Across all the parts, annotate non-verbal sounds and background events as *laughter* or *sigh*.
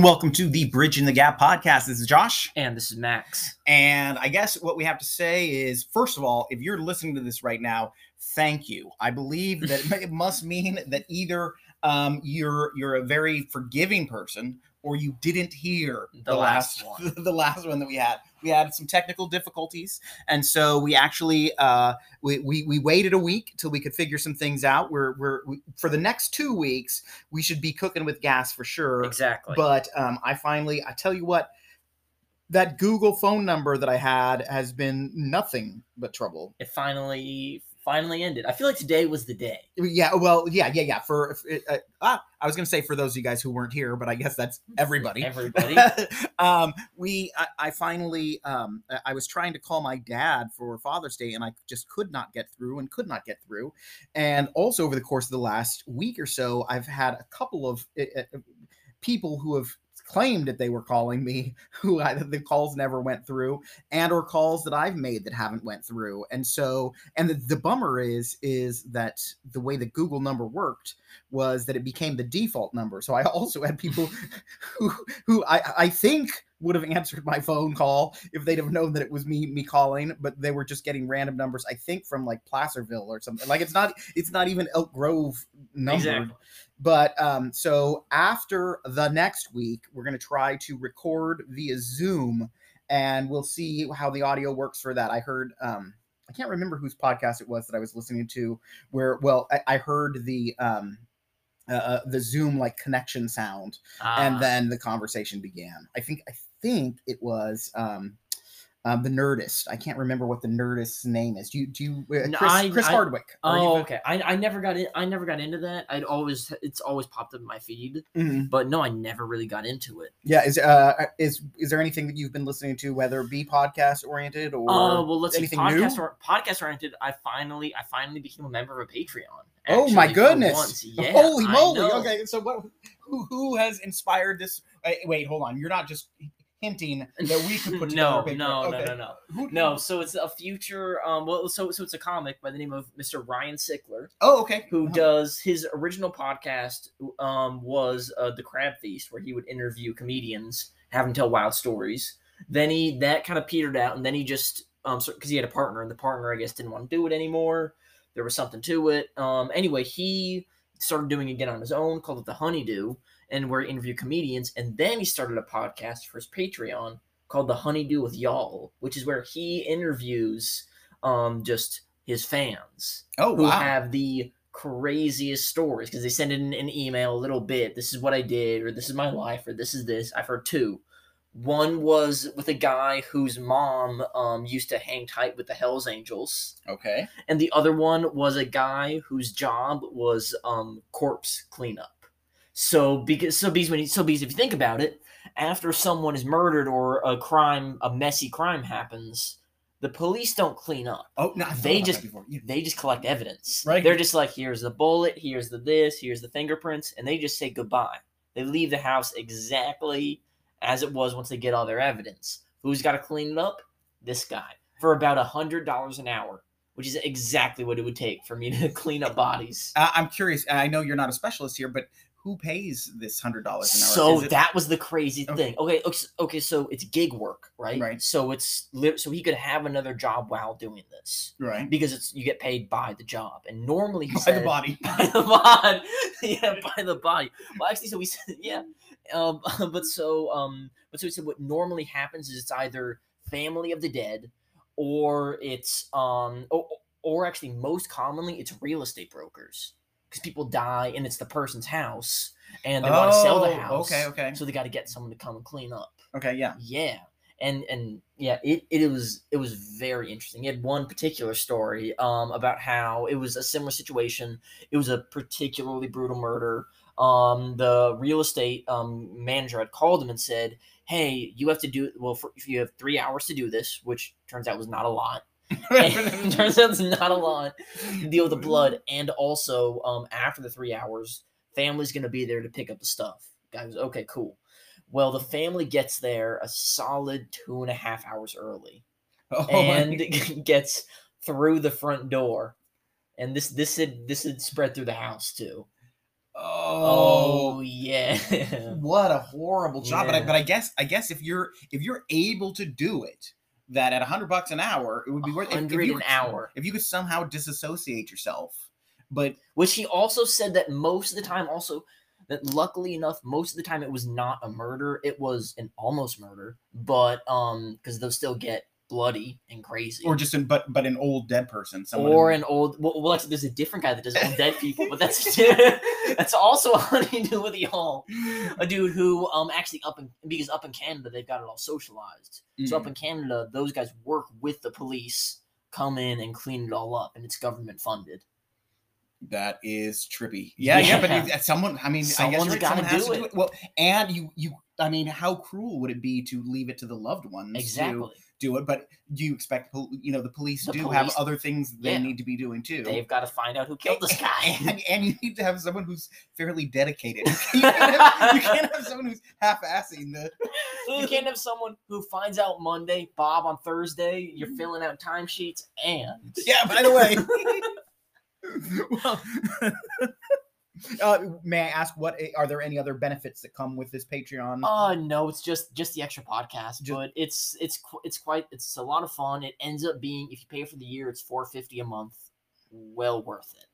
And welcome to the Bridging the Gap podcast. This is Josh. And this is Max. And I guess what we have to say is first of all, if you're listening to this right now, thank you. I believe that *laughs* it must mean that either um, you're you're a very forgiving person or you didn't hear The last one. *laughs* the last one that we had. We had some technical difficulties, and so we actually uh, we, we we waited a week till we could figure some things out. We're we're we, for the next two weeks we should be cooking with gas for sure. Exactly. But um, I finally, I tell you what, that Google phone number that I had has been nothing but trouble. it finally finally ended. I feel like today was the day. Yeah, well, yeah, yeah, yeah. For uh, ah, I was gonna say for those of you guys who weren't here, but I guess that's *laughs* everybody. Everybody. *laughs* um, we, I, I finally, um, I- was trying to call my dad for Father's Day, and I just could not get through, and could not get through. And also over the course of the last week or so, I've had a couple of uh, people who have claimed that they were calling me *laughs* who the calls never went through and or calls that i've made that haven't went through. And so and the, the bummer is is that the way the google number worked was that it became the default number. So i *laughs* also had people *laughs* who who i i think would have answered my phone call if they'd have known that it was me me calling but they were just getting random numbers i think from like placerville or something. Like it's not it's not even elk grove numbered. Exactly. But um, so after the next week, we're going to try to record via Zoom, and we'll see how the audio works for that. I heard, um, I can't remember whose podcast it was that I was listening to, where well, I, I heard the um, uh, uh, the Zoom like connection sound, and Ah, then the conversation began. I think I think it was. Um, um, the Nerdist. I can't remember what the Nerdist's name is. Do you? Do you? Uh, Chris, I- Chris I- Hardwick. Are you Oh, okay. I, I never got in. I never got into that. I'd always it's always popped up in my feed, Mhm. but no, I never really got into it. Yeah, is uh is is there anything that you've been listening to, whether be podcast oriented or Oh well, let's see. Podcast or, podcast oriented. I finally I finally became a member of a Patreon. Oh my goodness! *laughs* Yeah, Holy moly! Okay, so what? Who who has inspired this? uh, wait, hold on. You're not just hinting that we could put *laughs* no, no, okay. no, no, no, no. So it's a future. Um, well, so so it's a comic by the name of Mr. Ryan Sickler. Oh, okay. who Uh-huh. does his original podcast um, was uh, the Crab Feast, where he would interview comedians, have them tell wild stories. Then he that kind of petered out, and then he just um because he had a partner, and the partner I guess didn't want to do it anymore. There was something to it. Um, anyway, he started doing it again on his own, called it the Honeydew, and where he interviewed comedians. And then he started a podcast for his Patreon called the Honeydew with Y'all, which is where he interviews um just his fans Oh who wow. have the craziest stories because they send in an email a little bit. This is what I did, or this is my life, or this is this. I've heard two. One was with a guy whose mom um, used to hang tight with the Hells Angels, okay. and the other one was a guy whose job was um, corpse cleanup. So because so because when you, so because if you think about it, after someone is murdered or a crime, a messy crime happens, the police don't clean up Oh no, They just- Yeah. they just collect evidence. Right. They're just like, here's the bullet, here's the this, here's the fingerprints, and they just say goodbye. They leave the house exactly as it was once they get all their evidence. Who's got to clean it up? This guy for about a hundred dollars an hour, which is exactly what it would take for me to *laughs* clean up bodies. Uh, I'm curious. and I know you're not a specialist here, but who pays this hundred dollars an hour? So it- that was the crazy Okay. thing. Okay, okay, so it's gig work, right? Right. So it's so he could have another job while doing this right because it's you get paid by the job, and normally by said, the body. *laughs* by the body. yeah, by the body. Well, actually, so we said, *laughs* yeah. Um, *laughs* but so, um, but so we said what normally happens is it's either family of the dead, or it's um, or, or actually most commonly it's real estate brokers because people die and it's the person's house and they want to sell the Oh, house. Okay, okay, So they got to get someone to come and clean up. okay. Yeah. Yeah. And and yeah, it, it was it was very interesting. He had one particular story um about how it was a similar situation. It was a particularly brutal murder. Um the real estate um manager had called him and said, "Hey, you have to do well for, if you have 3 hours to do this, which turns out was not a lot." *laughs* And turns out it's not a lot to deal with the blood and also um after the 3 hours, family's going to be there to pick up the stuff. Guy goes, "Okay, cool." Well, the family gets there a solid two and a half hours early *laughs* Oh, and *laughs* gets through the front door. And this this had this had spread through the house too. Oh, Oh, yeah. Yeah. what a horrible job. But I, but I guess I guess if you're if you're able to do it, that at a hundred bucks an hour, it would be worth. if- if Hundred you an could- hour. If you could somehow disassociate yourself, but Which he also said that most of the time, also that luckily enough, most of the time it was not a murder. It was an almost murder, but um, because they'll still get bloody and crazy. or just an, but but an old dead person, someone or who- an old well, well actually, there's a different guy that does old dead people but that's *laughs* *laughs* that's also *laughs* a honeydew with y'all a dude who um actually up in because up in canada they've got it all socialized so up Mm. in canada those guys work with the police come in and clean it all up and it's government funded That is trippy. Yeah, yeah, but Yeah. if- someone. I mean, I guess right, someone has do to do it. it. Well, and you, you. I mean, how cruel would it be to leave it to the loved ones exactly to do it? But do you expect, you know, the police The do have other things they yeah. need to be doing too. they've got to find out who killed this guy and, *laughs* and you need to have someone who's fairly dedicated. *laughs* you, can't have, you can't have someone who's half-assing the. you can't have someone who finds out monday bob on thursday you're filling out timesheets and Yeah. By the way. *laughs* well, uh, may I ask what are there any other benefits that come with this Patreon? Uh no, it's just just the extra podcast, Ju- but it's it's it's quite it's a lot of fun. It ends up being if you pay for the year, it's four fifty a month, well worth it.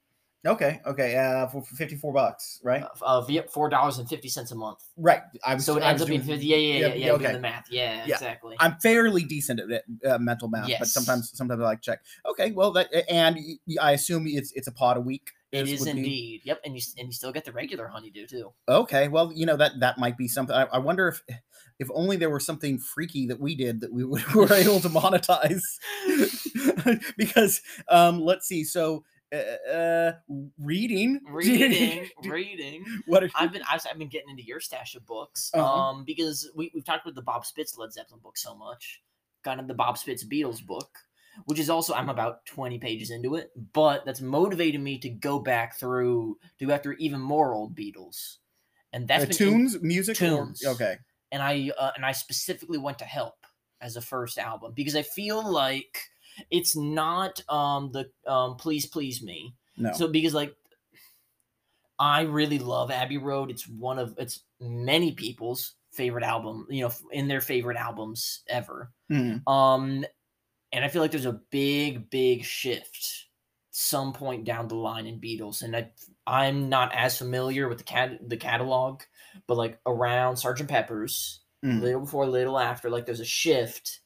Okay, okay, uh, for, for fifty-four bucks, right? Uh, uh four dollars and fifty cents a month. Right. I was. So it I ends up being doing- fifty. Yeah, yeah, yeah, yeah, yeah. okay. The math. Yeah, Yeah. exactly. I'm fairly decent at uh, mental math, but sometimes sometimes I like check. Okay, well, that and I assume it's it's a pot a week. it is would be- indeed. Yep, and you and you still get the regular honeydew too. Okay, well, you know that that might be something. I, I wonder if if only there was something freaky that we did that we would, *laughs* were able to monetize. *laughs* because um, let's see. So uh, uh, reading, *laughs* Reading, reading. what? Are, I've been I've, I've been getting into your stash of books, Uh-huh. um, because we we've talked about the Bob Spitz Led Zeppelin book so much. Got into the Bob Spitz Beatles book, which is also I'm about twenty pages into it, but that's motivated me to go back through to go after even more old Beatles, and that's uh, been in- tunes, music, or- tunes. okay. and I uh, and I specifically went to Help as a first album because I feel like it's not um the um Please Please Me. No. So because like I really love Abbey Road. It's one of it's many people's favorite album, you know, in their favorite albums ever. Mhm. Um and I feel like there's a big big shift some point down the line in Beatles and I I'm not as familiar with the cat the catalog, but like around Sergeant Pepper's Mm. little before, little after, like there's a shift.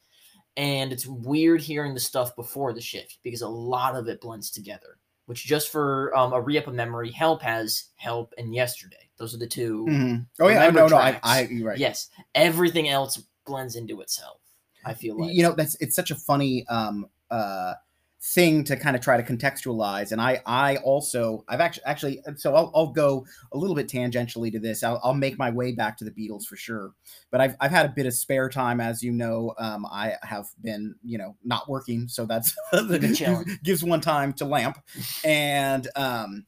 And it's weird hearing the stuff before the shift because a lot of it blends together. Which just for um, a re-up of memory, Help has Help and Yesterday. Those are the 2 Mhm. Oh yeah, no, no, I, tracks. I, you're right. Yes, everything else blends into itself. I feel like you know that's it's such a funny um uh thing to kind of try to contextualize and i i also i've actually actually so i'll, I'll go a little bit tangentially to this I'll, I'll make my way back to the beatles for sure but i've, I've had a bit of spare time as you know um i have been you know not working so that's *laughs* gives one time to lamp and um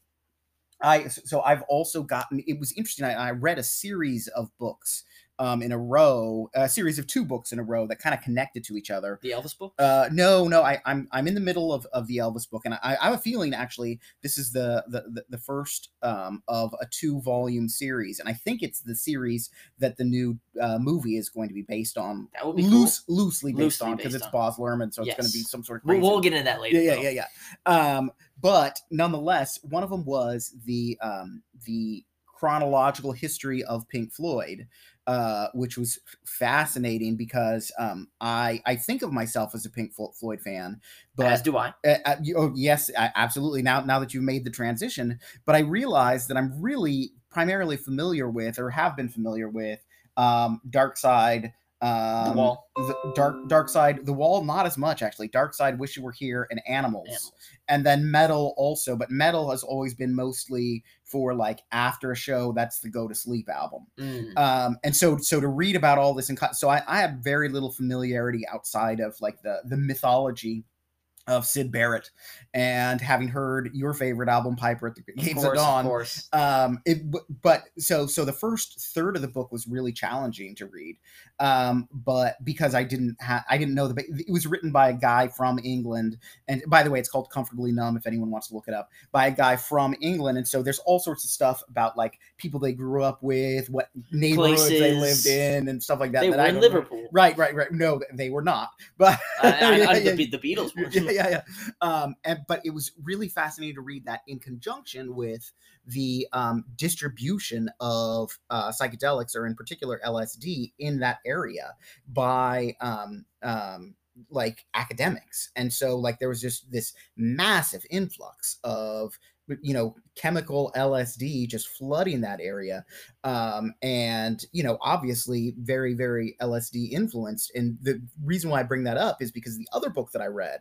I so I've also gotten it was interesting. I, I read a series of books um in a row, a series of two books in a row that kind of connected to each other. the Elvis book. Uh, no, no, I, I'm I'm in the middle of, of the Elvis book, and I, I have a feeling actually this is the the the, first um, of a two volume series, and I think it's the series that the new uh, movie is going to be based on, That would be loose loosely based Loosely on because it's on. Baz Luhrmann, so it's going to be some sort of crazy. We'll, we'll get into that later. yeah, though. yeah, yeah, yeah. Um, but nonetheless, one of them was the um, the chronological history of Pink Floyd, uh, which was fascinating because um, I I think of myself as a Pink Floyd fan, but As do I. uh, uh, oh yes, absolutely. Now, now that you've made the transition, but I realize that I'm really primarily familiar with, or have been familiar with, um, Dark Side, um, The Wall. the Dark Dark Side, The Wall. Not as much actually. Dark Side, Wish You Were Here, and Animals, Animals. and then Meddle also. But Meddle has always been mostly for like after a show. That's the Go to Sleep album Mm. um and so so to read about all this and so I, I have very little familiarity outside of like the the mythology of Syd Barrett, and having heard your favorite album, Piper at the Gates of, course, of Dawn. Of course. Um, it, but so so the first third of the book was really challenging to read, um, but because I didn't have I didn't know the it was written by a guy from England, and by the way, it's called Comfortably Numb if anyone wants to look it up by a guy from England, and so there's all sorts of stuff about like people they grew up with, what neighborhoods Places. they lived in, and stuff like that. They that were in Liverpool. Right, right, right. No, they were not. But I, I, I, the, the *laughs* Beatles were. Yeah, yeah. Um, and but it was really fascinating to read that in conjunction with the um, distribution of uh, psychedelics, or in particular LSD, in that area by um, um, like academics. And so, like, there was just this massive influx of you know chemical lsd just flooding that area um and you know obviously very very lsd influenced and the reason why i bring that up is because the other book that i read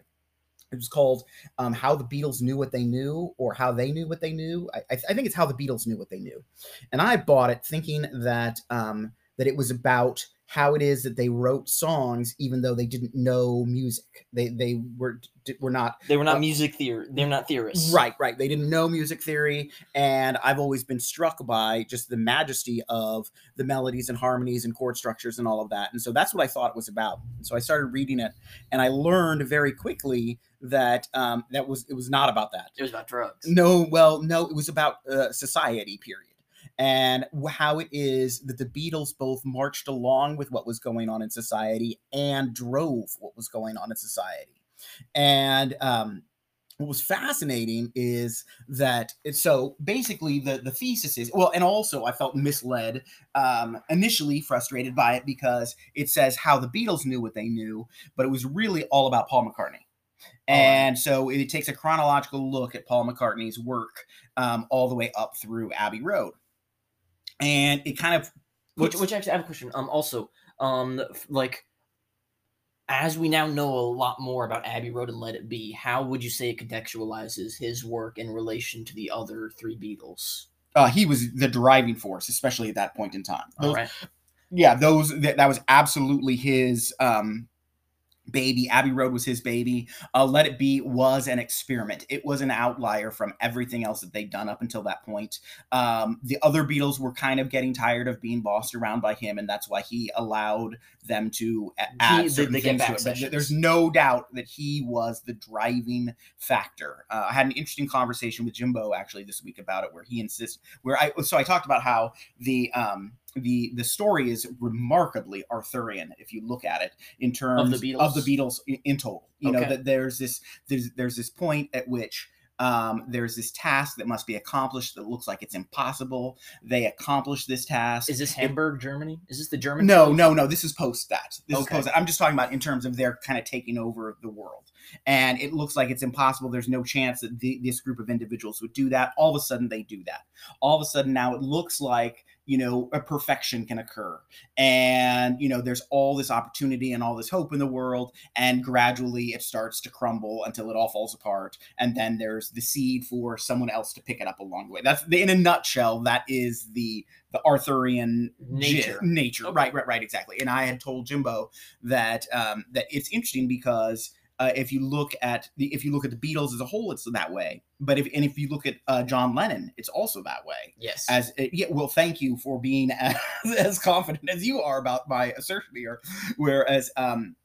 it was called um, how the beatles knew what they knew or how they knew what they knew I, I think it's how the beatles knew what they knew and i bought it thinking that um that it was about how it is that they wrote songs even though they didn't know music they they were were not They were not Uh, music theory They're not theorists. Right, right. They didn't know music theory. And I've always been struck by just the majesty of the melodies and harmonies and chord structures and all of that. And so that's what I thought it was about. And so I started reading it and I learned very quickly that um, that was it was not about that. It was about drugs. No, well, no, it was about uh, society, period. And how it is that the Beatles both marched along with what was going on in society and drove what was going on in society. And um, what was fascinating is that so basically the the thesis is well and also i felt misled um initially frustrated by it because it says how the beatles knew what they knew but it was really all about paul mccartney and so it takes a chronological look at paul mccartney's work um, all the way up through abbey road and it kind of Which, which actually, I have a question. Um, also, um, like, as we now know a lot more about Abbey Road and Let It Be, how would you say it contextualizes his work in relation to the other three Beatles? uh, he was the driving force especially at that point in time Those- right. yeah those that, that was absolutely his um baby. Abbey road was his baby. Uh, let it be was an experiment. It was an outlier from everything else that they'd done up until that point. Um, the other beatles were kind of getting tired of being bossed around by him and that's why he allowed them to add He- certain the things to Back it. But there's no doubt that he was the driving factor. Uh, i had an interesting conversation with jimbo actually this week about it where he insists where i so i talked about how the um the the story is remarkably Arthurian if you look at it in terms Beatles? of the Beatles in, total. You know that there's this there's there's this point at which um, there's this task that must be accomplished that looks like it's impossible. They accomplish this task. Is this Hamburg, Germany? Is this the German? No, no, no. This is post that. This Okay. is post that. I'm just talking about in terms of their kind of taking over the world. And it looks like it's impossible. There's no chance that the, this group of individuals would do that. All of a sudden, they do that. All of a sudden, now it looks like you know a perfection can occur, and you know there's all this opportunity and all this hope in the world, and gradually it starts to crumble until it all falls apart, and then there's the seed for someone else to pick it up along the way. That's in a nutshell. That is the the Arthurian Nature. nature. Okay. Right, right, right, exactly. And I had told Jimbo that um, that it's interesting because uh, if you look at the if you look at the Beatles as a whole, it's that way. But if and if you look at uh, John Lennon, it's also that way. Yes. As uh, yeah, well, thank you for being *laughs* as, as confident as you are about my assertion here. Whereas um,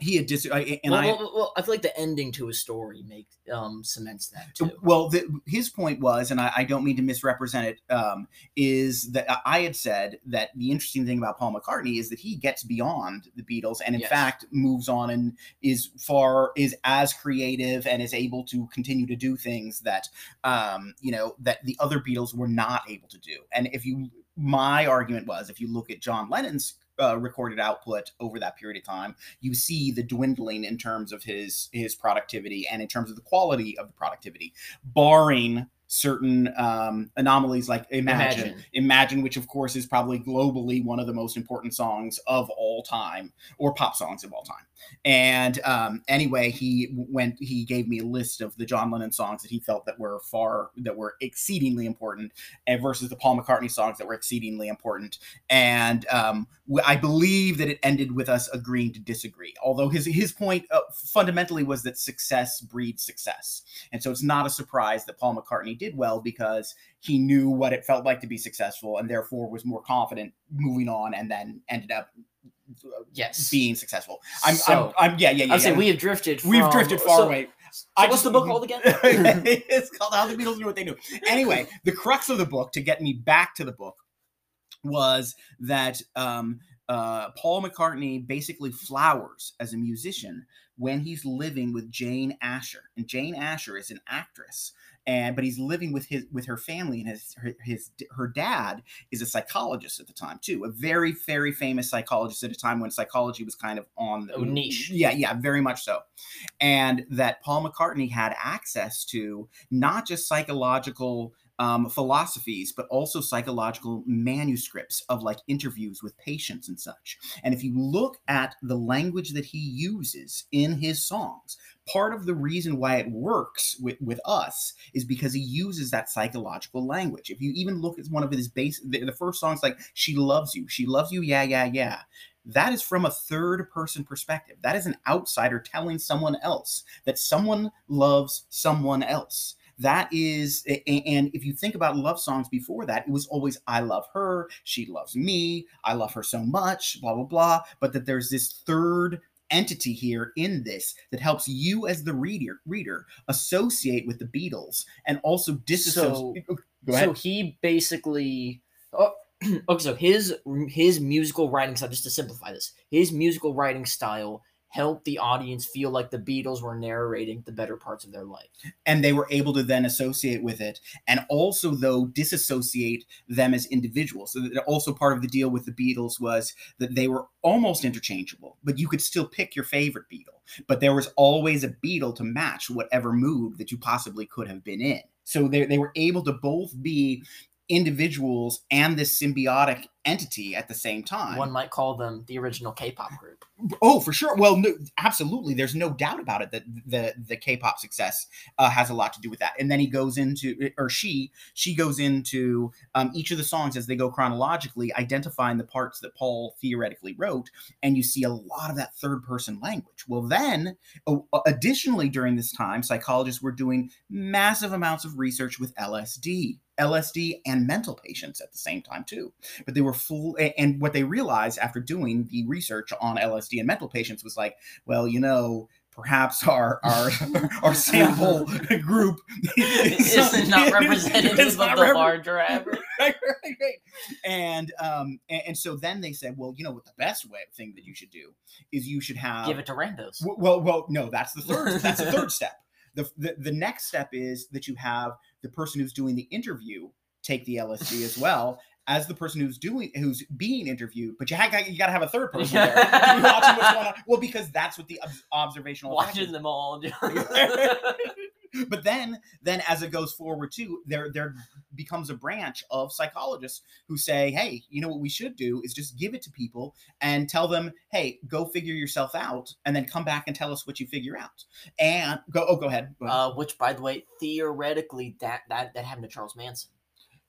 he had dis I- and well, I well, well, I feel like the ending to his story makes um cements that too. Well, the, his point was, and I, I don't mean to misrepresent it, um, is that I- I had said that the interesting thing about Paul McCartney is that he gets beyond the Beatles, and in Yes. fact moves on and is far is as creative and is able to continue to do things that um, you know that the other Beatles were not able to do. And if you, my argument was, if you look at John Lennon's uh, recorded output over that period of time, you see the dwindling in terms of his his productivity and in terms of the quality of the productivity, barring certain um, anomalies like Imagine. Imagine. Imagine, which of course is probably globally one of the most important songs of all time, or pop songs of all time. And um, anyway, he went. He gave me a list of the John Lennon songs that he felt that were far that were exceedingly important, and versus the Paul McCartney songs that were exceedingly important. And um, I believe that it ended with us agreeing to disagree. Although his his point uh, fundamentally was that success breeds success, and so it's not a surprise that Paul McCartney did well because he knew what it felt like to be successful, and therefore was more confident moving on, and then ended up Yes. being successful. I'm, So, I'm, I'm yeah, yeah, yeah. Yeah. we have drifted. We've drifted far so- away. So I what's just- the book called again? *laughs* it's called How the Beatles Knew What They Knew. Anyway, the crux of the book, to get me back to the book, was that um, uh, Paul McCartney basically flowers as a musician when he's living with Jane Asher, and Jane Asher is an actress, and but he's living with his with her family, and his her, his her dad is a psychologist at the time too, a very very famous psychologist at a time when psychology was kind of on the Oh, niche. Yeah, yeah, very much so and that Paul McCartney had access to not just psychological um, philosophies, but also psychological manuscripts of like interviews with patients and such. And if you look at the language that he uses in his songs, part of the reason why it works with, with us is because he uses that psychological language. If you even look at one of his base, the, the first song's like, She Loves You, She Loves You, Yeah, Yeah, Yeah that is from a third person perspective. That is an outsider telling someone else that someone loves someone else. That is, and if you think about love songs before that, it was always, I love her, she loves me, I love her so much, blah, blah, blah. But that there's this third entity here in this that helps you as the reader reader associate with the Beatles and also disassociate. Oh, go ahead. So he basically. Oh, *clears throat* okay, so his his musical writing style, just to simplify this, his musical writing style helped the audience feel like the Beatles were narrating the better parts of their life. and they were able to then associate with it and also though disassociate them as individuals. So that also part of the deal with the beatles was that they were almost interchangeable but you could still pick your favorite beatle. But there was always a beatle to match whatever mood that you possibly could have been in. So they, they were able to both be individuals and this symbiotic entity at the same time One might call them the original K-pop group. Oh, for sure. Well, no, absolutely. There's no doubt about it that the the K-pop success uh, has a lot to do with that. And then he goes into, or she, she goes into um, each of the songs as they go chronologically, identifying the parts that Paul theoretically wrote, and you see a lot of that third person language. Well, then, additionally, during this time, psychologists were doing massive amounts of research with LSD. LSD and mental patients at the same time too but they were full and what they realized after doing the research on lsd and mental patients was like well you know perhaps our our *laughs* our sample group Is not *laughs* not representative is of not the repre- larger average. right, right, right. and um and, and so then they said well you know what the best way thing that you should do is you should have Give it to randos. W- Well, well, no, that's the third. That's the *laughs* third step. The, the the next step is that you have the person who's doing the interview take the LSD as well as the person who's doing who's being interviewed. But you ha- you got to have a third person there *laughs* to be watching what's going on. Well, because that's what the obs- observational Watching them all. *laughs* *laughs* *laughs* But then, then as it goes forward too, there there becomes a branch of psychologists who say, "Hey, you know what we should do is just give it to people and tell them, hey, go figure yourself out, and then come back and tell us what you figure out." And go, oh, go ahead. Go ahead. uh, which, by the way, theoretically, that that that happened to Charles Manson.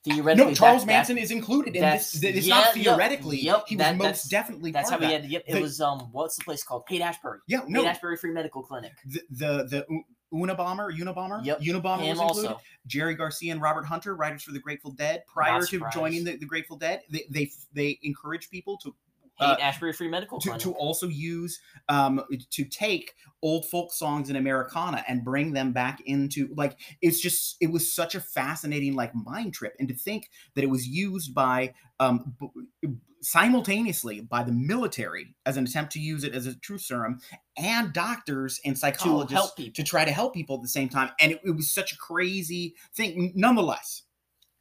Theoretically, no, Charles that- Manson that- is included in this. It's yeah, not theoretically. yep, he was that- most that's- definitely That's how he had. Yep, it was um, what's the place called? Haight Ashbury. Yeah, no, Haight Ashbury Free Medical Clinic. the the the Unabomber, Unabomber, Yep, Unabomber Him was included. also. Jerry Garcia and Robert Hunter, writers for the Grateful Dead, prior to surprised. joining the, the Grateful Dead, they they they encourage people to Uh, Ashbury Free Medical to, to also use um to take old folk songs in americana and bring them back into like it's just it was such a fascinating like mind trip and to think that it was used by um b- simultaneously by the military as an attempt to use it as a truth serum and doctors and psychologists people. to try to help people at the same time and it, it was such a crazy thing nonetheless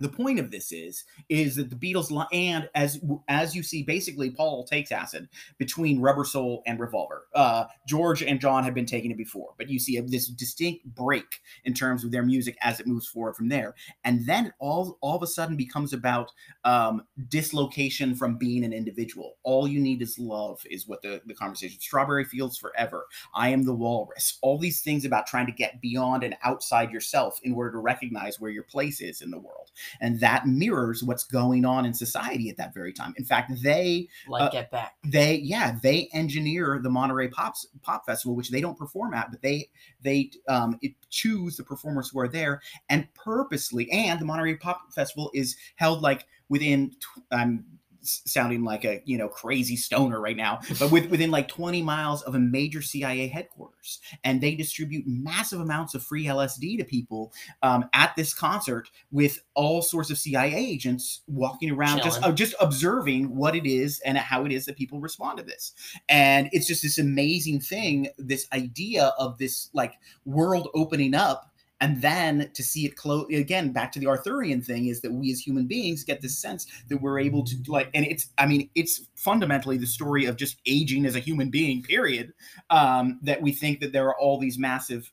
the point of this is is that the Beatles and as as you see basically Paul takes acid between Rubber Soul and Revolver. Uh, George and John have been taking it before, but you see this distinct break in terms of their music as it moves forward from there, and then all all of a sudden becomes about um, dislocation from being an individual. All you need is love, is what the the conversation. Strawberry Fields Forever. I am the Walrus. All these things about trying to get beyond and outside yourself in order to recognize where your place is in the world and that mirrors what's going on in society at that very time. In fact, they Like Uh, Get Back. they yeah they engineer the Monterey Pops Pop Festival, which they don't perform at, but they they um, it, choose the performers who are there and purposely. And the Monterey Pop Festival is held like within. tw- I'm s- sounding like a you know crazy stoner right now, but with, within like 20 miles of a major CIA headquarters, and they distribute massive amounts of free LSD to people um, at this concert with all sorts of CIA agents walking around, just uh, just observing what it is and how it is that people respond to this. And it's just this amazing thing, this idea of this like world opening up. And then to see it close again, back to the Arthurian thing, is that we as human beings get this sense that we're able to like, and it's, I mean, it's fundamentally the story of just aging as a human being, period. Um, that we think that there are all these massive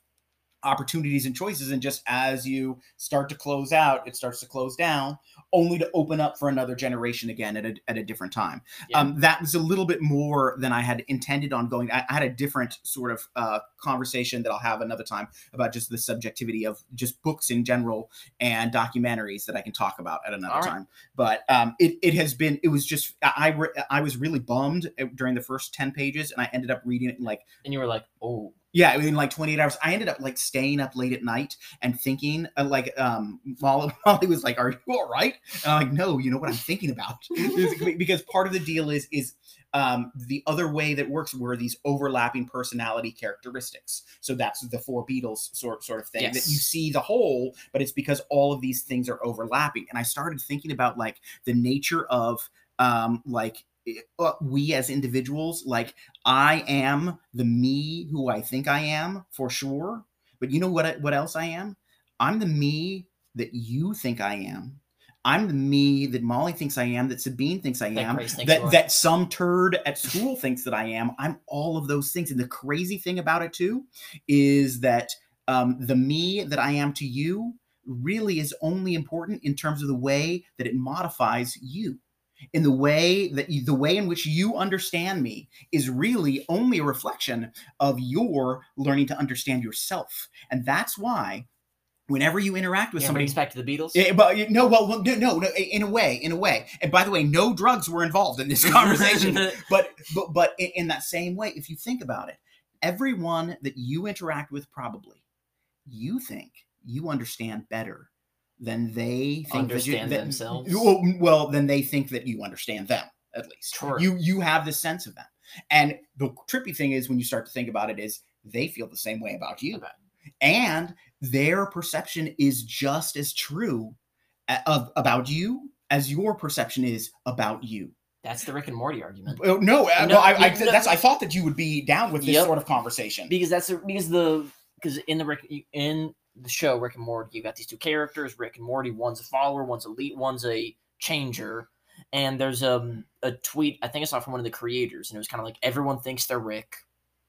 opportunities and choices and just as you start to close out it starts to close down only to open up for another generation again at a, at a different time Yeah. um, that was a little bit more than i had intended on going i, I had a different sort of uh, conversation that i'll have another time about just the subjectivity of just books in general and documentaries that i can talk about at another right. time but um, it, it has been it was just i I re- i was really bummed uh, during the first 10 pages and i ended up reading it like And you were like, oh, yeah, in like 28 hours. I ended up like staying up late at night and thinking, uh, like, um, Molly, *laughs* Molly was like, "Are you all right?" And I'm like, "No, you know what I'm thinking about." *laughs* because part of the deal is is um, the other way that works were these overlapping personality characteristics. So that's the four Beatles sort sort of thing that you see the whole, but it's because all of these things are overlapping. And I started thinking about like the nature of um, like we as individuals, like I am the me who I think I am for sure. But you know what? What else I am? I'm the me that you think I am. I'm the me that Molly thinks I am. That Sabine thinks I am. That are. that some turd at school thinks that I am. I'm all of those things. And the crazy thing about it too is that um, the me that I am to you really is only important in terms of the way that it modifies you in the way that you, the way in which you understand me is really only a reflection of your learning to understand yourself and that's why whenever you interact with yeah, somebody back to the Beatles. yeah, but eh, no, well, no, no, no, eh, in a way, in a way. And by the way, no drugs were involved in this *laughs* conversation. but, but, but in, in that same way, if you think about it, everyone that you interact with, probably, you think you understand better than they think that you, Understand that- themselves. Well, then they think that you understand them at least. True. You you have this sense of them, and the trippy thing is when you start to think about it, is they feel the same way about you About- and their perception is just as true of about you as your perception is about you. That's the Rick and Morty argument. Oh, no, uh, No, well, I, I, no. that's I thought that you would be down with this Yep. sort of conversation. because that's the because the because in the Rick in the show Rick and Morty, you got these two characters, Rick and Morty. One's a follower, one's elite, one's a changer. And there's um, a tweet I think I saw from one of the creators, and it was kind of like everyone thinks they're Rick,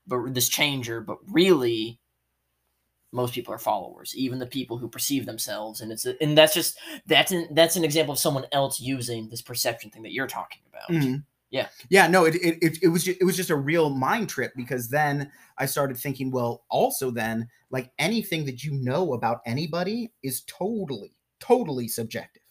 but this changer, but really, most people are followers, even the people who perceive themselves. And it's a, and that's just that's an that's an example of someone else using this perception thing that you're talking about. Mhm. Yeah. yeah, no, it, it it it was just, it was just a real mind trip because then I started thinking, well, also then like anything that you know about anybody is totally totally subjective.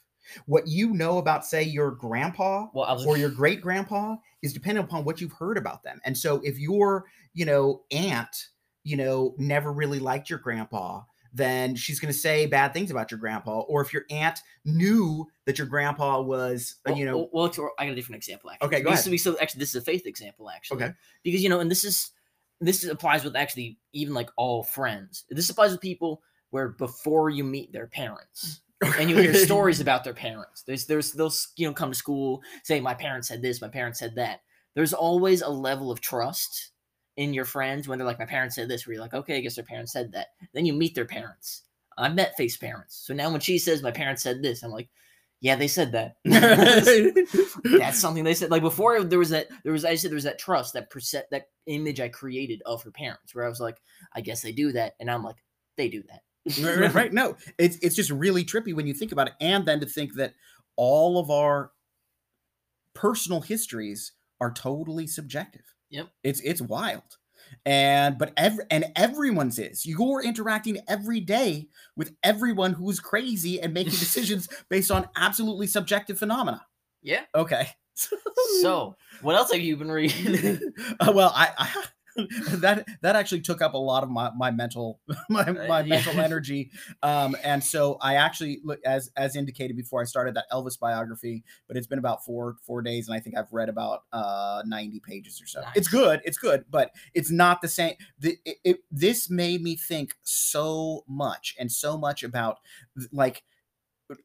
What you know about, say, your grandpa Well, was or your great grandpa is dependent upon what you've heard about them. And so if your, you know, aunt, you know, never really liked your grandpa, then she's going to say bad things about your grandpa. Or if your aunt knew that your grandpa was, uh, Well, you know, well, well, I got a different example. Actually. Okay, go Because- ahead. So actually, this is a faith example. Actually, Okay. because you know, and this is this applies with actually even like all friends. This applies with people where before you meet their parents. *laughs* and you hear stories about their parents. There's there's they'll you know come to school say my parents said this, my parents said that. There's always a level of trust in your friends when they're like my parents said this, where you're like okay, I guess their parents said that. Then you meet their parents. I've met face parents. So now when she says my parents said this, I'm like, yeah, they said that. *laughs* That's something they said. Like before, there was that. There was I said there was that trust, that percent, that image I created of her parents, where I was like, I guess they do that, and I'm like, they do that. right, right, right. No, it's it's just really trippy when you think about it, and then to think that all of our personal histories are totally subjective. Yep. It's it's wild. And but every and everyone's is. You're interacting every day with everyone who's crazy and making *laughs* decisions based on absolutely subjective phenomena. Yeah. Okay. *laughs* So, what else have you been reading? *laughs* Uh, well, I, I *laughs* that that actually took up a lot of my my mental *laughs* my, my yeah. mental *laughs* energy um and so i actually look as as indicated before i started that elvis biography but it's been about four four days and i think i've read about uh 90 pages or so it's good it's good but it's not the same the, it, it, this made me think so much and so much about like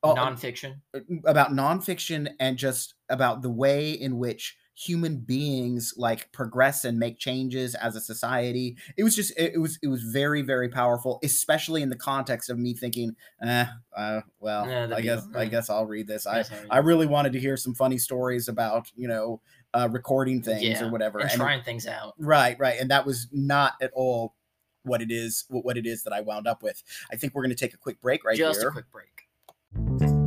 uh, Nonfiction. about nonfiction and just about the way in which human beings like progress and make changes as a society it was just it, it was it was very very powerful especially in the context of me thinking eh, uh, well Yeah, i guess i guess i'll read this i I really wanted to hear some funny stories about you know uh recording things Yeah, or whatever and and trying things out. Right, right. And that was not at all what it is what it is that I wound up with. I think we're going to take a quick break right Just here. a quick break.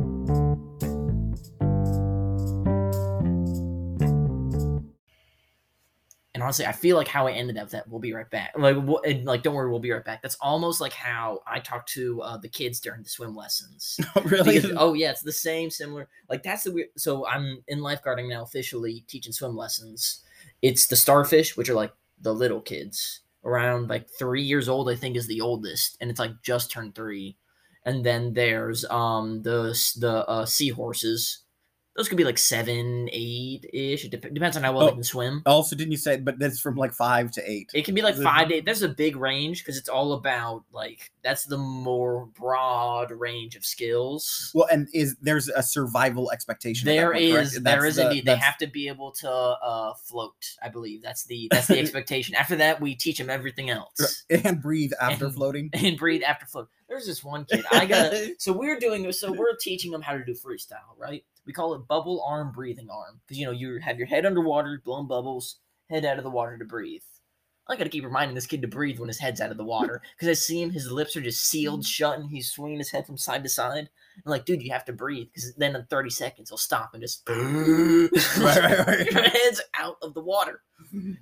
And honestly, I feel like how I ended up that we'll be right back. Like, and, like, don't worry, we'll be right back. That's almost like how I talk to uh, the kids during the swim lessons. *laughs* really? Because- oh yeah, it's the same, similar. Like that's the weird. So I'm in lifeguarding now, officially teaching swim lessons. It's the starfish, which are like the little kids, around like three years old. I think is the oldest, and it's like just turned three. And then there's um the the uh, seahorses. Those could be like seven, eight ish. It dep- depends on how well Oh. they can swim. also, didn't you say? But that's from like five to eight. It can be like five days. There's a big range because it's all about like that's the more broad range of skills. Well, and is there's a survival expectation? There point, is, there That's is the- indeed. They have to be able to uh, float. I believe that's the that's the *laughs* expectation. After that, we teach them everything else and breathe after And- *laughs* floating. and breathe after float. There's this one kid. I got *laughs* so we're doing so we're teaching them how to do freestyle, right? We call it bubble arm breathing arm because you know you have your head underwater, blowing bubbles, head out of the water to breathe. I gotta keep reminding this kid to breathe when his head's out of the water *laughs* because I see him, his lips are just sealed shut, and he's swinging his head from side to side. I'm like, dude, you have to breathe because then in 30 seconds he'll stop and just *laughs* right, right, right. *laughs* your head's out of the water.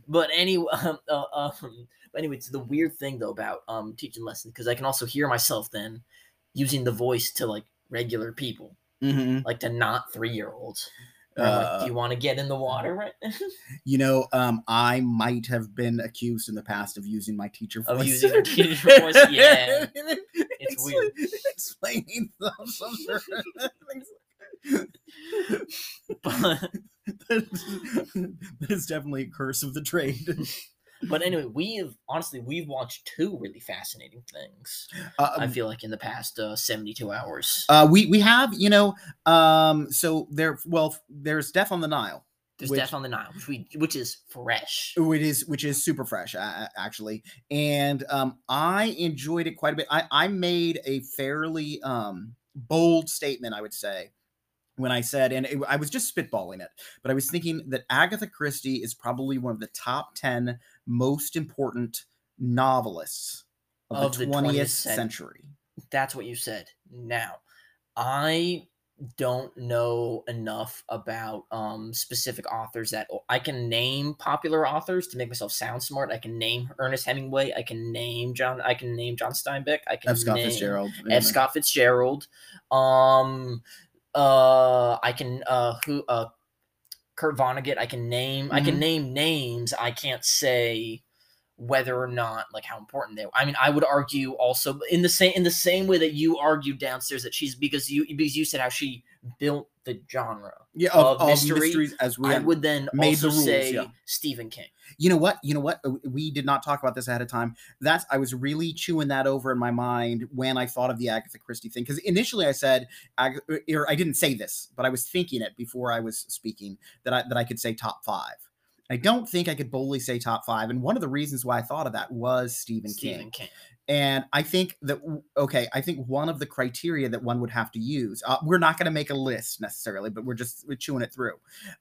But anyway, um, uh, um, but anyway, it's the weird thing though about um teaching lessons because I can also hear myself then using the voice to like regular people, Mhm. like to not three year olds. I'm like, Uh, do you want to get in the water right *laughs* You know, um, I might have been accused in the past of using my teacher voice. Of using your *laughs* teacher voice? Yeah. It's weird. Explaining some, some sort of *laughs* but, that is definitely a curse of the trade. But anyway, we've honestly we've watched two really fascinating things. Uh, I feel like in the past uh, 72 hours. uh, we we have you know um so there well there's Death on the Nile There's which- Death on the Nile, which we which is fresh. which is which is super fresh uh, actually and um I enjoyed it quite a bit. I I made a fairly um bold statement I would say when I said, and it, I was just spitballing it, but I was thinking that Agatha Christie is probably one of the top 10 most important novelists of, Of the the 20th, 20th cent- century. That's what you said. Now, I don't know enough about um specific authors that I can name popular authors to make myself sound smart. I can name Ernest Hemingway. I can name John. I can name John Steinbeck. I can F. Scott name Fitzgerald. F. Scott Fitzgerald. Um, uh, I can uh who uh Kurt Vonnegut. I can name. I can Mhm. name names. I can't say whether or not like how important they. were. I mean, I would argue also in the same in the same way that you argued downstairs that she's because you because you said how she built the genre. Yeah, of, of mystery, mysteries as we I would then made the also rules, say yeah. Stephen King. you know what you know what we did not talk about this ahead of time that's i was really chewing that over in my mind when i thought of the agatha christie thing because initially i said Ag- or i didn't say this but i was thinking it before i was speaking that i that i could say top five I don't think I could boldly say top five. And one of the reasons why I thought of that was Stephen, Stephen King. King. And I think that, okay, I think one of the criteria that one would have to use, uh, we're not going to make a list necessarily, but we're just we're chewing it through.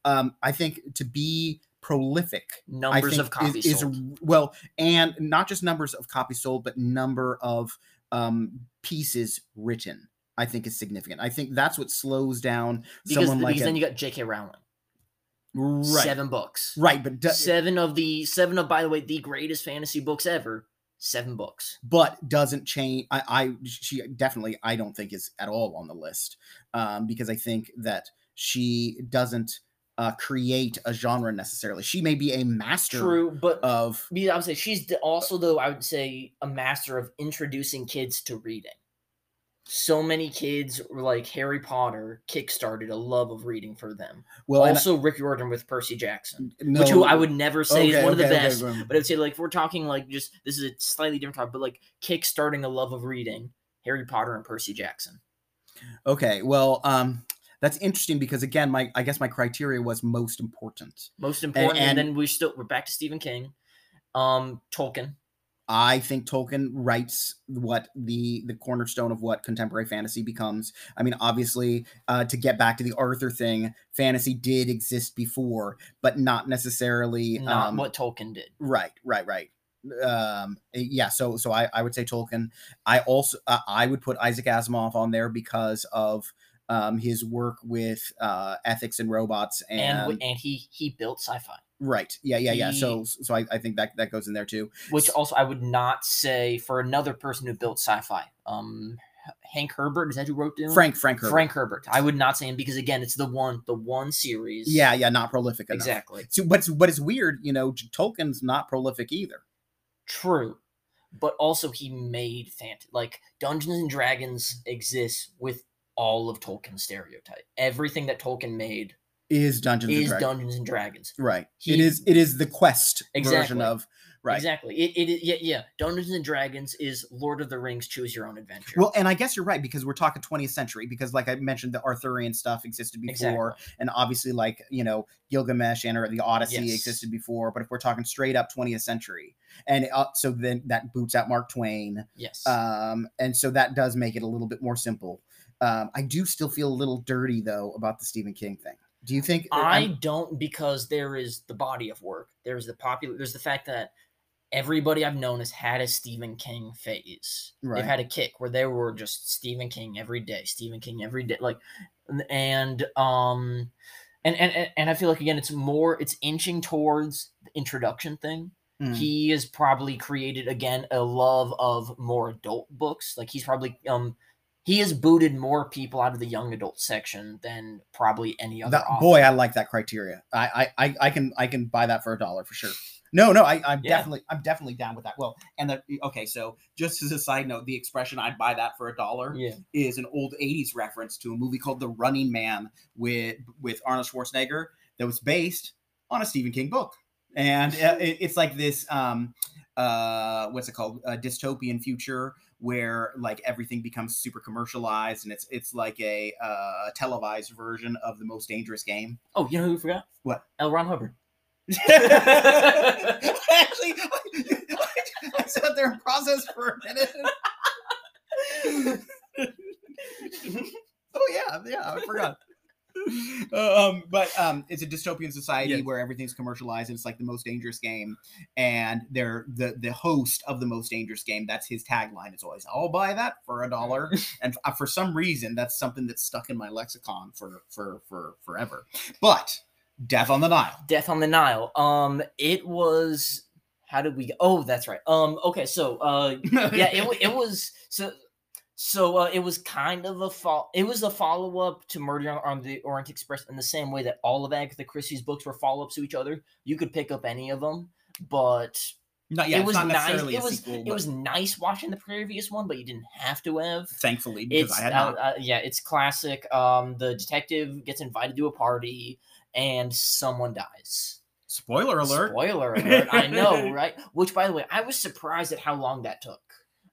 Um, I think to be prolific, Numbers of copies is, is sold. well, and not just numbers of copies sold, but number of um, pieces written. I think is significant. I think that's what slows down because, someone like because a- then you got J.K. Rowling. Right, Seven books. right, but seven of the seven of by the way the greatest fantasy books ever. Seven books. but doesn't change. I, I she definitely I don't think is at all on the list um, because I think that she doesn't uh, create a genre necessarily. She may be a master True, but of I would say she's also though I would say a master of introducing kids to reading. So many kids like Harry Potter kickstarted a love of reading for them. well, and also, Rick Riordan with Percy Jackson, no, which who I would never say is okay, one of the okay, okay, best. well, But I'd say like if we're talking like just this is a slightly different topic, but like kickstarting a love of reading, Harry Potter and Percy Jackson. Okay, well, um, that's interesting because again, my I guess my criteria was most important. Most important, and, and- then we still we're back to Stephen King, um, Tolkien. I think Tolkien writes what the the cornerstone of what contemporary fantasy becomes. I mean, obviously, uh, to get back to the Arthur thing, fantasy did exist before, but not necessarily Not um, what Tolkien did. Right, right, right. Um, yeah. So, so I, I would say Tolkien. I also, uh, I would put Isaac Asimov on there because of um, his work with uh, ethics and robots and, And and he he built sci-fi. Right. Yeah, yeah, yeah. So, so I, I think that that goes in there too. which also I would not say for another person who built sci-fi. Um, Hank Herbert is that who wrote Dune? Frank, Frank, Herbert. Frank Herbert. I would not say him because again, it's the one, the one series. Yeah, yeah. Not prolific enough. exactly. So, but but it's weird, you know. Tolkien's not prolific either. True, but also he made fantasy. Like Dungeons and Dragons exists with all of Tolkien's stereotype. Everything that Tolkien made Is Dungeons and is Dragons Dungeons and Dragons. right? He- it is. It is the quest version Exactly. of right. Exactly. It, it, it yeah yeah. Dungeons and Dragons is Lord of the Rings. Choose your own adventure. Well, and I guess you're right because we're talking 20th century because, like I mentioned, the Arthurian stuff existed before, exactly. and obviously, like you know, Gilgamesh and or the Odyssey Yes. existed before. But if we're talking straight up 20th century, and uh, so then that boots out Mark Twain, Yes. um, and so that does make it a little bit more simple. Um, I do still feel a little dirty though about the Stephen King thing. Do you think? I I'm- don't because there is the body of work. There's the popular. There's the fact that everybody I've known has had a Stephen King phase. Right. They've had a kick where they were just Stephen King every day, Stephen King every day, like, and um, and and and- and I feel like again, it's more, it's inching towards the introduction thing. Mm. He has probably created again a love of more adult books. Like he's probably um. He has booted more people out of the young adult section than probably any other. That, boy, I like that criteria. I, I, I, can, I can buy that for a dollar for sure. No, no, I, I'm Yeah. definitely, I'm definitely down with that. Well, and the okay, so just as a side note, the expression "I'd buy that for a dollar" Yeah. is an old '80s reference to a movie called The Running Man with with Arnold Schwarzenegger that was based on a Stephen King book, and uh, it, it's like this, um, uh, what's it called, a dystopian future where like everything becomes super commercialized and it's it's like a uh, televised version of the most dangerous game. Oh, you know who we forgot? What? L. Ron Hubbard. *laughs* *laughs* Actually, I sat there and processed for a minute. *laughs* oh yeah, yeah, I forgot. *laughs* um, but um, it's a dystopian society Yes. where everything's commercialized and it's like the most dangerous game. And they're the the host of the most dangerous game. That's his tagline. It's always, "I'll buy that for a dollar." *laughs* and f- for some reason, that's something that's stuck in my lexicon for for for forever. But Death on the Nile. Death on the Nile. Um, it was. How did we? Go? Oh, that's right. Um, okay, so uh, *laughs* yeah, it it was so. So uh, it was kind of a fo- It was a follow up to Murder on, the Orient Express in the same way that all of Agatha Christie's books were follow ups to each other. You could pick up any of them, but Not yet. it was not nice. It was sequel, it was nice watching the previous one, but you didn't have to have. thankfully because it's I had uh, uh, yeah, it's classic. Um, the detective gets invited to a party and someone dies. Spoiler alert. Spoiler alert! I know, *laughs* right? Which, by the way, I was surprised at how long that took.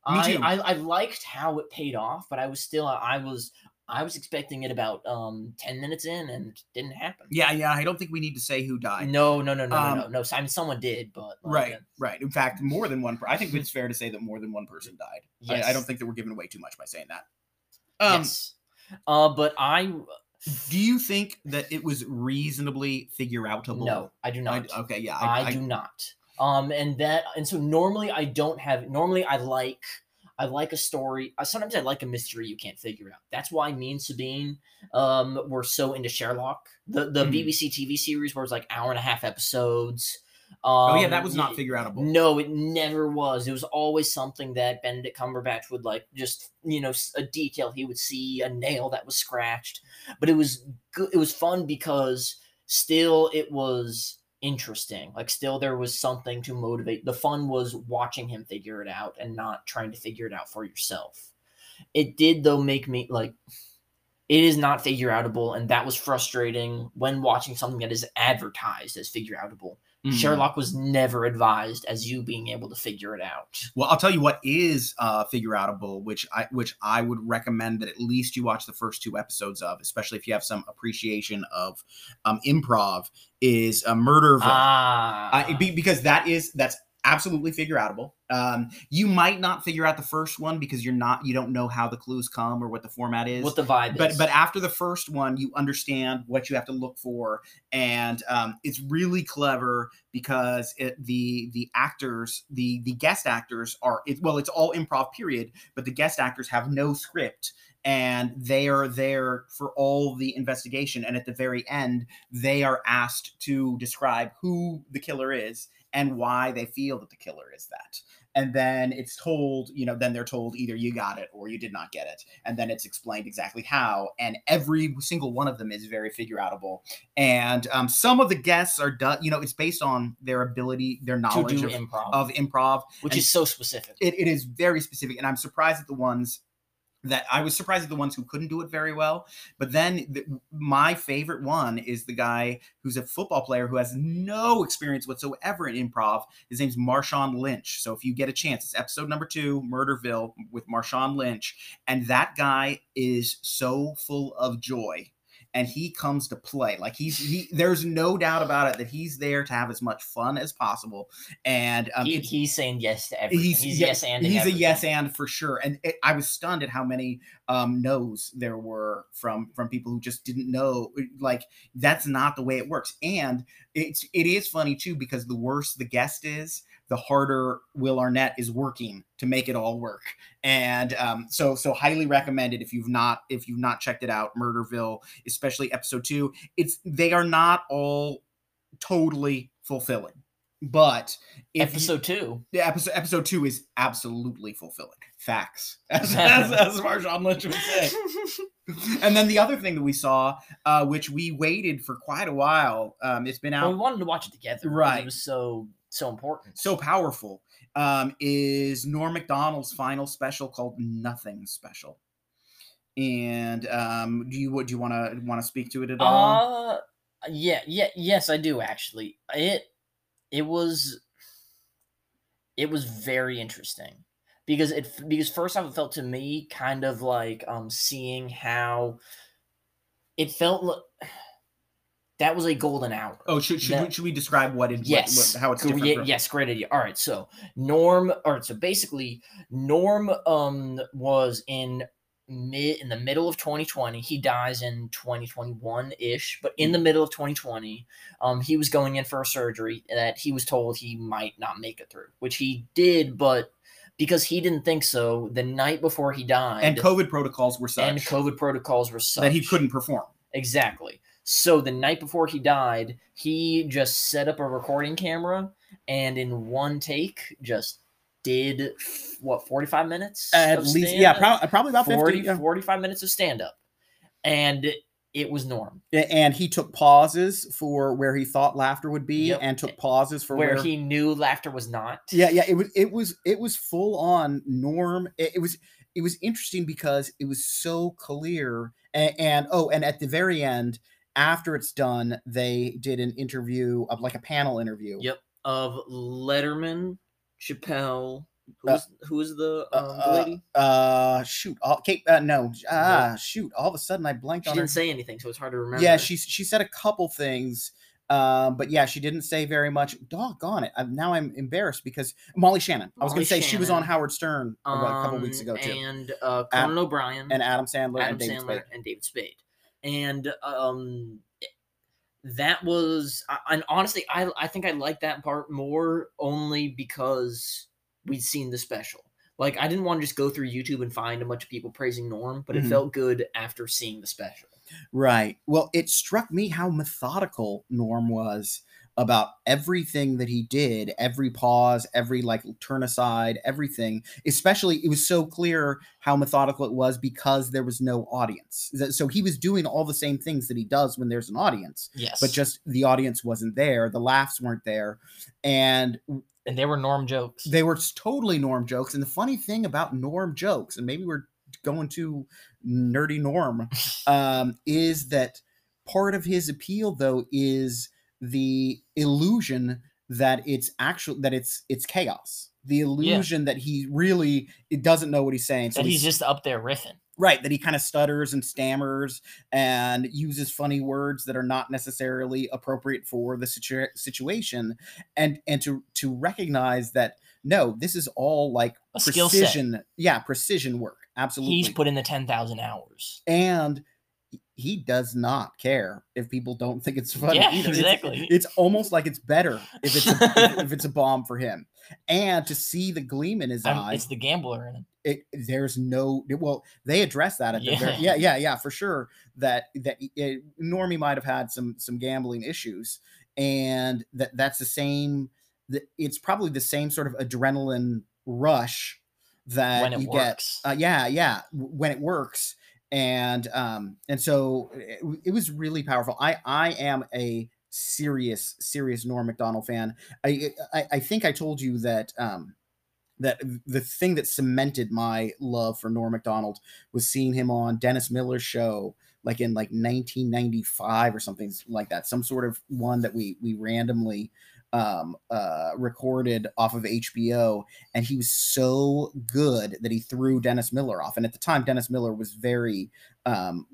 Me I, too. I I liked how it paid off, but I was still I was I was expecting it about um ten minutes in, and it didn't happen. Yeah, yeah. I don't think we need to say who died. No, no, no, no, Um, no, no. I mean, someone did, but like, Right, right. In fact, more than one. Per- I think it's fair to say that more than one person died. I, I don't think that we're giving away too much by saying that. Um, yes. Uh, but I Do you think that it was reasonably figure outable? no, I do I, not. okay, yeah. I, I, do not. Um, and that, and so normally I don't have. Normally I like, I like a story. uh, Sometimes I like a mystery you can't figure out. That's why me and Sabine, um, were so into Sherlock, the the Mhm. BBC TV series, where it's like hour and a half episodes. Um, oh yeah, that was not figure outable. No, it never was. It was always something that Benedict Cumberbatch would like, just you know, a detail he would see, a nail that was scratched. But it was good. It was fun because still it was interesting. Like still there was something to motivate. The fun was watching him figure it out and not trying to figure it out for yourself. It did though make me like. It is not figure outable, and that was frustrating when watching something that is advertised as figure outable. Mhm. Sherlock was never advised as you being able to figure it out. Well, I'll tell you what is uh, figure outable, which I which I would recommend that at least you watch the first two episodes of, especially if you have some appreciation of um, improv. Is a Murderville. Ah, be, because that is that's absolutely figure outable. Um, you might not figure out the first one because you're not you don't know how the clues come or what the format is. what the vibe but is. but after the first one, you understand what you have to look for, and um, it's really clever because it, the the actors, the the guest actors are it, well, it's all improv period, but the guest actors have no script. And they are there for all the investigation. And at the very end, they are asked to describe who the killer is and why they feel that the killer is that. And then it's told, you know, then they're told either you got it or you did not get it. And then it's explained exactly how. And every single one of them is very figure outable. And um, some of the guests are done, you know, it's based on their ability, their knowledge of, improv, of improv. which and- is so specific. It, it is very specific. And I'm surprised at the ones that I was surprised at the ones who couldn't do it very well. But then the, my favorite one is the guy who's a football player who has no experience whatsoever in improv. His name's Marshawn Lynch. So if you get a chance, it's episode number two, Murderville with Marshawn Lynch. And that guy is so full of joy. And he comes to play. Like he's he there's no doubt about it that he's there to have as much fun as possible. And um, he, he's saying yes to everything. He's, yeah, yes and he's a yes and for sure and it, i was stunned at how many um no's there were from from people who just didn't know like that's not the way it works and it's it is funny too because the worse the guest is the harder will arnett is working to make it all work and um so so highly recommended if you've not if you've not checked it out murderville especially episode two it's they are not all totally fulfilling but if you- Episode two. yeah, episode episode two is absolutely fulfilling. Facts, *laughs* *laughs* as, as, as Marshawn Lynch would say. *laughs* and then the other thing that we saw, uh, which we waited for quite a while, um, it's been well, we wanted to watch it together. Right. It was so so important. so powerful, um, is Norm Macdonald's final special called Nothing Special. And um, do you do you want to want to speak to it at all? Uh yeah, yeah, yes, I do actually. It it was it was very interesting because it because first off it felt to me kind of like um seeing how it felt that was a golden hour. oh, should should, we, should we describe what it what- Yes. what, how it's different? from- yes, great idea. All right, so Norm, or so basically, Norm um was in mid in the middle of 2020. He dies in 2021 ish, but in the middle of 2020, um, he was going in for a surgery that he was told he might not make it through, which he did, but because he didn't think so, the night before he died, And COVID protocols were such and COVID protocols were such that he couldn't perform. Exactly. So the night before he died, he just set up a recording camera and in one take just did what 45 minutes At least, yeah, stand-up? Uh, probably about 50. yeah. 45 minutes of stand up. And it was Norm and he took pauses for where he thought laughter would be Yep. and took pauses for where where, he knew laughter was not. yeah yeah it was it was it was full on norm it, it was it was interesting because it was so clear and, and oh and at the very end after it's done they did an interview of like a panel interview Yep. Of Letterman, Chappelle, Who's Uh, was who was the um, the uh, lady? uh shoot all kate uh, no ah shoot all of a sudden i blanked She on her didn't say anything, so it's hard to remember. yeah she she said a couple things um but yeah she didn't say very much doggone it I'm, now i'm embarrassed because molly shannon i was gonna say she was on howard stern about a couple weeks Um, ago too And uh, Conan O'Brien and adam sandler Adam and david Sandler Spade. and David Spade. And um that was I- and honestly I I think I like that part more only because we'd seen the special. Like I didn't want to just go through YouTube and find a bunch of people praising Norm, but it Mhm. felt good after seeing the special. Right. Well, it struck me how methodical Norm was about everything that he did, every pause, every like turn aside, everything. Especially, it was so clear how methodical it was because there was no audience. So he was doing all the same things that he does when there's an audience, Yes. but just the audience wasn't there, the laughs weren't there, and and they were Norm jokes. they were totally Norm jokes. And the funny thing about Norm jokes, and maybe we're going to nerdy Norm, *laughs* um, is that part of his appeal though is the illusion that it's actual that it's it's chaos. The illusion that he really it doesn't know what he's saying. So that he's he's just up there riffing. right that he kind of stutters and stammers and uses funny words that are not necessarily appropriate for the situa- situation and and to to recognize that no this is all like A precision yeah precision work absolutely He's put in the ten thousand hours. and he does not care if people don't think it's funny Yeah, either. It's- exactly. it's, almost like it's better if it's a, if *laughs* it's a bomb for him and to see the gleam in his eye it's the gambler in him. it there's no well they address that at the very, Yeah. yeah yeah yeah for sure that that it, normie might have had some some gambling issues and that that's the same that it's probably the same sort of adrenaline rush that when it you works. get uh, yeah yeah when it works and um and so it, it was really powerful. I i am a serious serious norm macdonald fan. I i, I think i told you that um that the thing that cemented my love for Norm Macdonald was seeing him on Dennis Miller's show, like in like 1995 or something like that, some sort of one that we we randomly um uh recorded off of HBO and he was so good that he threw Dennis Miller off. And at the time Dennis Miller was very um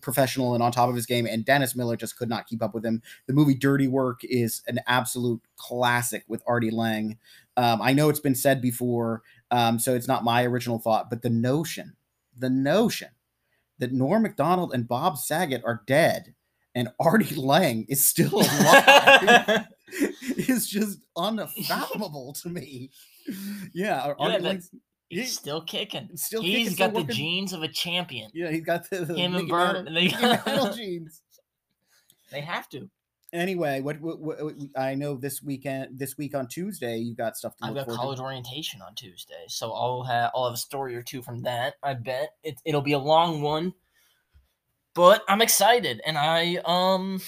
professional and on top of his game and Dennis Miller just could not keep up with him. The movie Dirty Work is an absolute classic with Artie Lange. Um, I know it's been said before, um, so it's not my original thought, but the notion, the notion that Norm Macdonald and Bob Saget are dead and Artie Lange is still *laughs* alive *laughs* is just *laughs* unfathomable to me. Yeah, Yeah, that- He's he- still kicking. still He's kicking, got still the genes of a champion. Yeah, he's got the, the Him and Bert, they- *laughs* genes. They have to. Anyway, what, what, what I know this weekend, this week on Tuesday, you got stuff to I've got college to. orientation on Tuesday, so I'll have I'll have a story or two from that. I bet it, it'll be a long one, but I'm excited, and I um,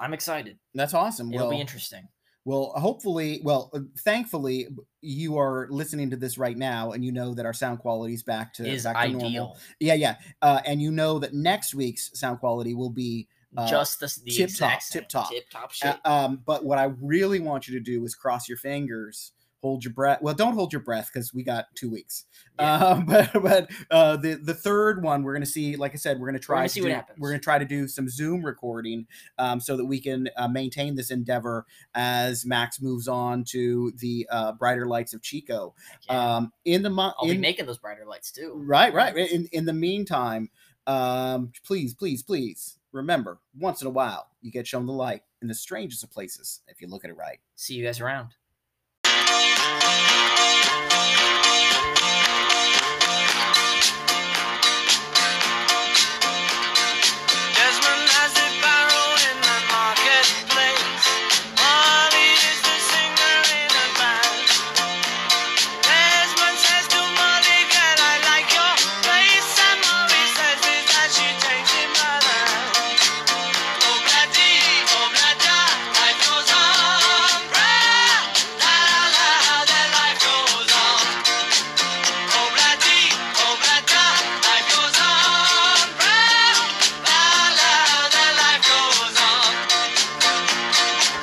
I'm excited. That's awesome. It'll well, be interesting. Well, hopefully, well, uh, thankfully, you are listening to this right now, and you know that our sound quality is back to Is back to normal. ideal. Yeah, yeah, uh, and you know that next week's sound quality will be uh, Just the, the tip-top, same. tip-top. tip top uh, um, but what I really want you to do is cross your fingers, hold your breath. Well, don't hold your breath because we got two weeks. Yeah. Um, *laughs* but but uh, the the third one we're gonna see, like I said, we're gonna try gonna to see what do, happens. we're gonna try to do some Zoom recording, um, so that we can uh, maintain this endeavor as Max moves on to the uh, brighter lights of Chico. Yeah. Um, in the mo- I'll be making those brighter lights too. right, right. In in the meantime, um, please, please, please remember, once in a while, you get shown the light in the strangest of places if you look at it right. See you guys around.